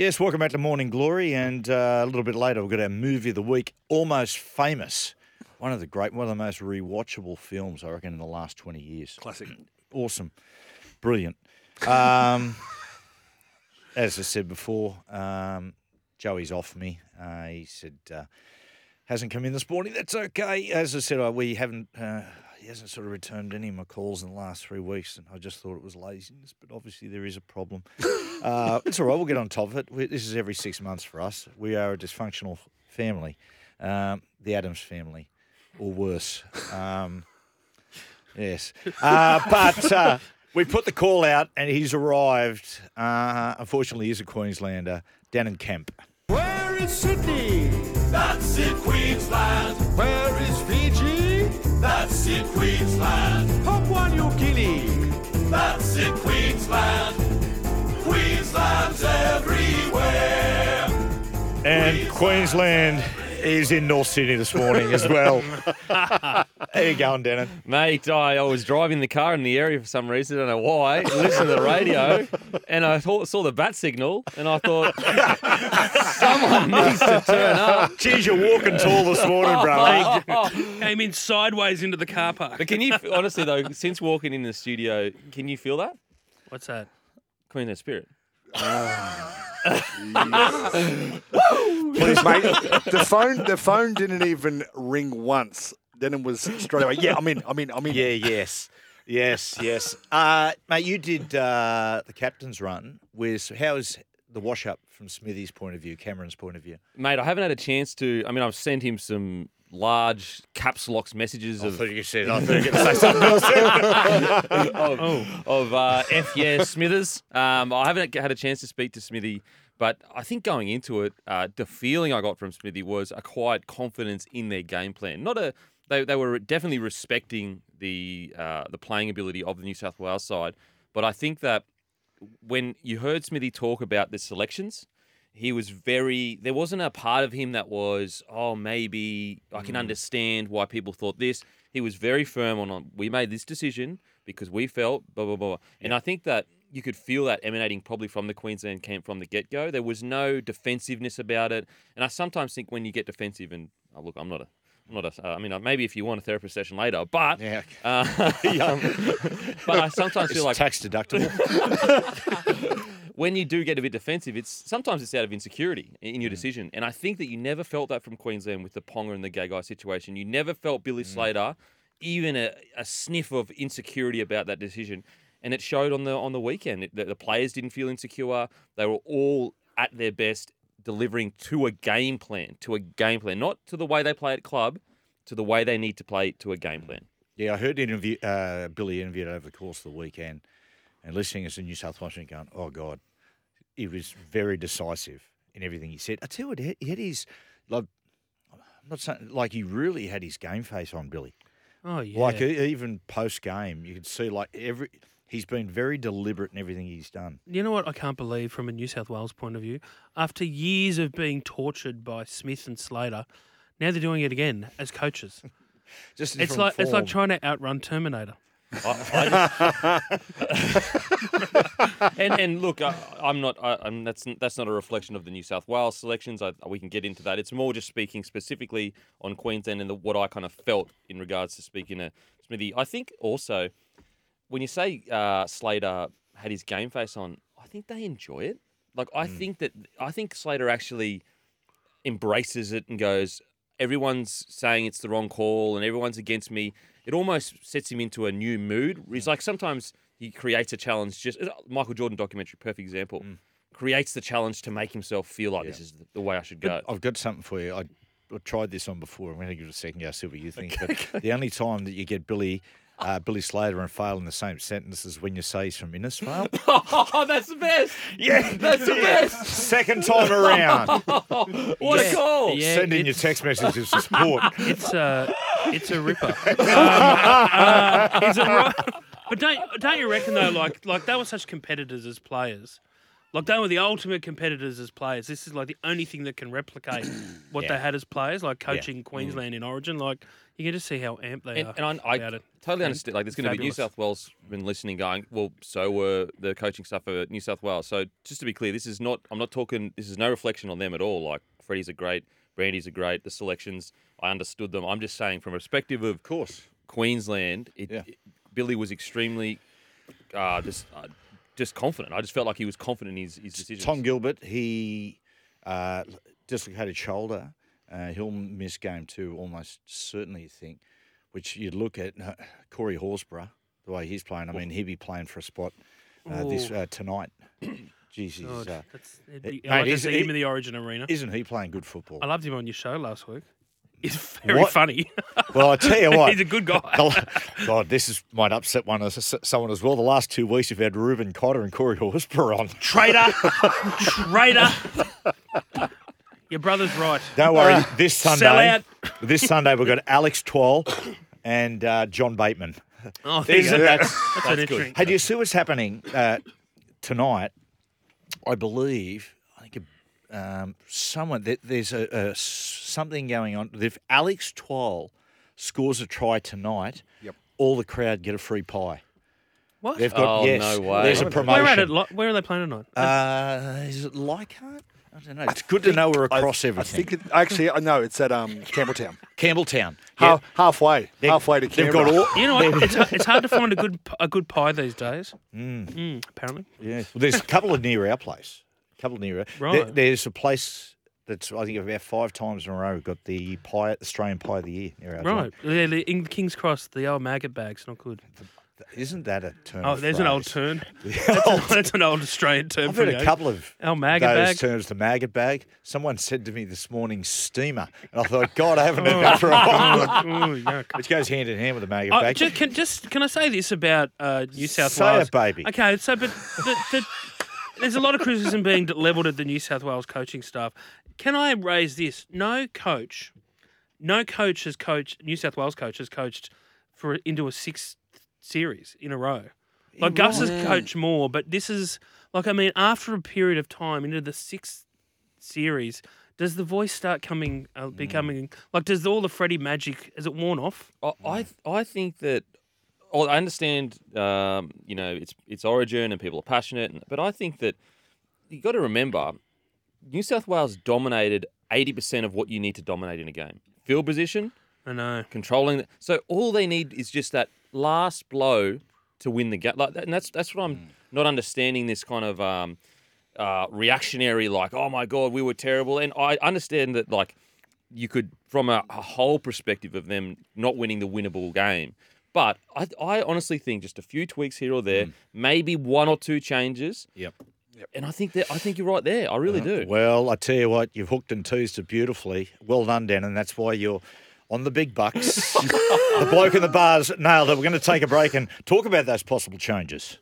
Yes, welcome back to Morning Glory, and uh, a little bit later we've got our movie of the week, Almost Famous. One of the great, one of the most rewatchable films I reckon in the last twenty years. Classic. Awesome, brilliant. Um, as I said before, um, Joey's off me. Uh, he said uh, hasn't come in this morning. That's okay. As I said, uh, we haven't. He hasn't sort of returned any of my calls in the last three weeks, and I just thought it was laziness. But obviously, there is a problem. uh, it's all right. We'll get on top of it. We, this is every six months for us. We are a dysfunctional family, um, the Addams family, or worse. Um, yes, uh, but. Uh, we put the call out, and he's arrived. Uh, unfortunately, he's a Queenslander, Denan Kemp. Where is Sydney? That's in Queensland. Where is Fiji? That's it, Queensland. Papua New Guinea. That's it, Queensland. Queensland's everywhere. And Queensland is in North Sydney this morning as well. How you going, Denan? Mate, I, I was driving the car in the area for some reason. I don't know why. Listened to the radio, and I thought, saw the bat signal, and I thought someone needs to turn up. Geez, you're walking tall this morning, brother. Oh, Came in sideways into the car park. But can you honestly though, since walking in the studio, can you feel that What's that? Queensland spirit? Please, mate. The phone, the phone didn't even ring once. Then it was straight away. Yeah, I'm in. I'm in. I'm in. Yeah, yes. Yes, yes. Uh, mate, you did uh, the captain's run. With how is the wash up from Smithy's point of view, Cameron's point of view? Mate, I haven't had a chance to. I mean, I've sent him some large caps locks messages of you said. I thought you were going to say something else. of, of uh, F yeah Smithers. Um, I haven't had a chance to speak to Smithy, but I think going into it, uh, the feeling I got from Smithy was a quiet confidence in their game plan. Not a they, they were definitely respecting the uh, the playing ability of the New South Wales side, but I think that when you heard Smithy talk about the selections, he was very there wasn't a part of him that was oh maybe I can understand why people thought this. He was very firm on, on we made this decision because we felt blah blah blah. And I think that you could feel that emanating probably from the Queensland camp from the get go. There was no defensiveness about it. And I sometimes think when you get defensive and oh, look, I'm not a I'm not a, uh, I mean, uh, maybe if you want a therapist session later, but Yeah. uh, um, but I sometimes It's feel like tax deductible. when you do get a bit defensive, it's sometimes it's out of insecurity in Mm. your decision. And I think that you never felt that from Queensland with the Ponga and the Gagai situation. You never felt Billy Mm. Slater even a, a sniff of insecurity about that decision. And it showed on the on the weekend. It, the, the players didn't feel insecure. They were all at their best, delivering to a game plan, to a game plan, not to the way they play at club, to the way they need to play to a game plan. Yeah, I heard interview, uh, Billy interviewed over the course of the weekend, and listening as a New South Wales going, oh God, he was very decisive in everything he said. I tell you what, he had- his like, I'm not saying like he really had his game face on Billy. Oh yeah. Like even post game, you could see like every he's been very deliberate in everything he's done. You know what I can't believe from a New South Wales point of view? After years of being tortured by Smith and Slater, now they're doing it again as coaches. Just It's like it's like trying to outrun Terminator. and and look, I, I'm not. I, I'm, that's that's not a reflection of the New South Wales selections. I, we can get into that. It's more just speaking specifically on Queensland and the, what I kind of felt in regards to speaking to Smithy. I think also when you say uh, Slater had his game face on, I think they enjoy it. Like I think that I think Slater actually embraces it and goes, everyone's saying it's the wrong call and everyone's against me. It almost sets him into a new mood. He's mm. like sometimes he creates a challenge. Just Michael Jordan documentary, perfect example. Mm. Creates the challenge to make himself feel like this is the- the way I should go. But I've got something for you. I, I tried this on before. I'm going to give it a second go, see what you think. But the only time that you get Billy, uh, Billy Slater and fail in the same sentence is when you say he's from Innisfail. oh, that's the best. yeah, That's the best. Second time around. What a call. Yeah, Send in your text messages of support. It's a it's a ripper. Um, uh, is it right? But don't don't you reckon though? Like like they were such competitors as players. Like they were the ultimate competitors as players. This is like the only thing that can replicate what they had as players, like coaching Queensland in Origin. Like you can just see how amped they And, are. and I, I about it. totally And understand. Like, there's going to be New fabulous. South Wales been listening, going, well, so were the coaching staff for New South Wales. So just to be clear, this is not. I'm not talking. This is no reflection on them at all. Like, Freddie's a great, Brandy's are great. The selections, I understood them. I'm just saying, from a perspective of course. Queensland, it, Yeah. it- Billy was extremely uh, just uh, just confident. I just felt like he was confident in his, his decisions. Tom Gilbert, he uh, dislocated a shoulder. Uh, he'll miss game two, almost certainly. You think, which you'd look at uh, Corey Horsburgh, the way he's playing. I mean, he'd be playing for a spot uh, this uh, tonight. Jeez, he's, God, uh, that's, it'd it- mate, I like to is see it- him in the Origin arena. isn't he playing good football? I loved him on your show last week. He's very What? funny. Well, I tell you what, He's a good guy. God, this is might upset one of someone as well. The last two weeks, you've had Reuben Cotter and Corey Horsburgh on. Traitor. Traitor. Your brother's right. Don't worry, this Sell Sunday, out. this Sunday we've got Alex Twal and uh, John Bateman. Oh, there you These go. are- that's, That's an that's good. Hey, do you see what's happening uh, tonight? I believe, I think um, someone that there's a, a s- something going on. If Alex Twal scores a try tonight, Yep. all the crowd get a free pie. What? They've got Oh, yes, no way. There's a Where promotion. Where at? Lo- Where are they playing tonight? Uh, is it Leichhardt? I don't know. It's good to know we're I- across I everything. think it, actually, I know it's at um, Campbelltown. Campbelltown. Ha- Yeah. halfway, They- halfway to They've Canberra. got all. You know what? It's, it's hard to find a good p- a good pie these days. Mm. apparently. Yeah. Well, there's a couple of near our place. A couple of near. Right. There, there's a place that's I think about five times in a row we've got the pie Australian Pie of the Year near our Right. joint. Yeah, the, in King's Cross, the old maggot bag's not good. Isn't that a term? Oh, there's an old phrase? turn. That's, a, that's an old Australian term I've for heard a couple of Our maggot those bag. terms. The maggot bag. Someone said to me this morning, steamer, and I thought, God, I haven't heard that for a while. Oh. Which goes hand in hand with the maggot Oh, bag. just, can, just can I say this about uh, New South Say Wales? it, baby. Okay, so but the, the, there's a lot of criticism being levelled at the New South Wales coaching staff. Can I raise this? No coach, no coach has coached New South Wales coach has coached for into a sixth series in a row. Like Gus has coached more, but this is like I mean, after a period of time into the sixth series, does the voice start coming, uh, becoming like? Does all the Freddie magic is it worn off? I I, I think that. Well, I understand. Um, you know, it's it's Origin and people are passionate, and, but I think that you got to remember, New South Wales dominated eighty percent of what you need to dominate in a game. Field position, I know. controlling. The, so all they need is just that last blow to win the game. Like, and that's that's what I'm not understanding. This kind of um, uh, reactionary, like, oh my god, we were terrible. And I understand that, like, you could from a, a whole perspective of them not winning the winnable game. But I, I honestly think just a few tweaks here or there, maybe one or two changes, Yep. and I think that I think you're right there. I really do. Well, I tell you what, you've hooked and teased it beautifully. Well done, Dan, and that's why you're on the big bucks. the bloke in the bars nailed it. We're going to take a break and talk about those possible changes.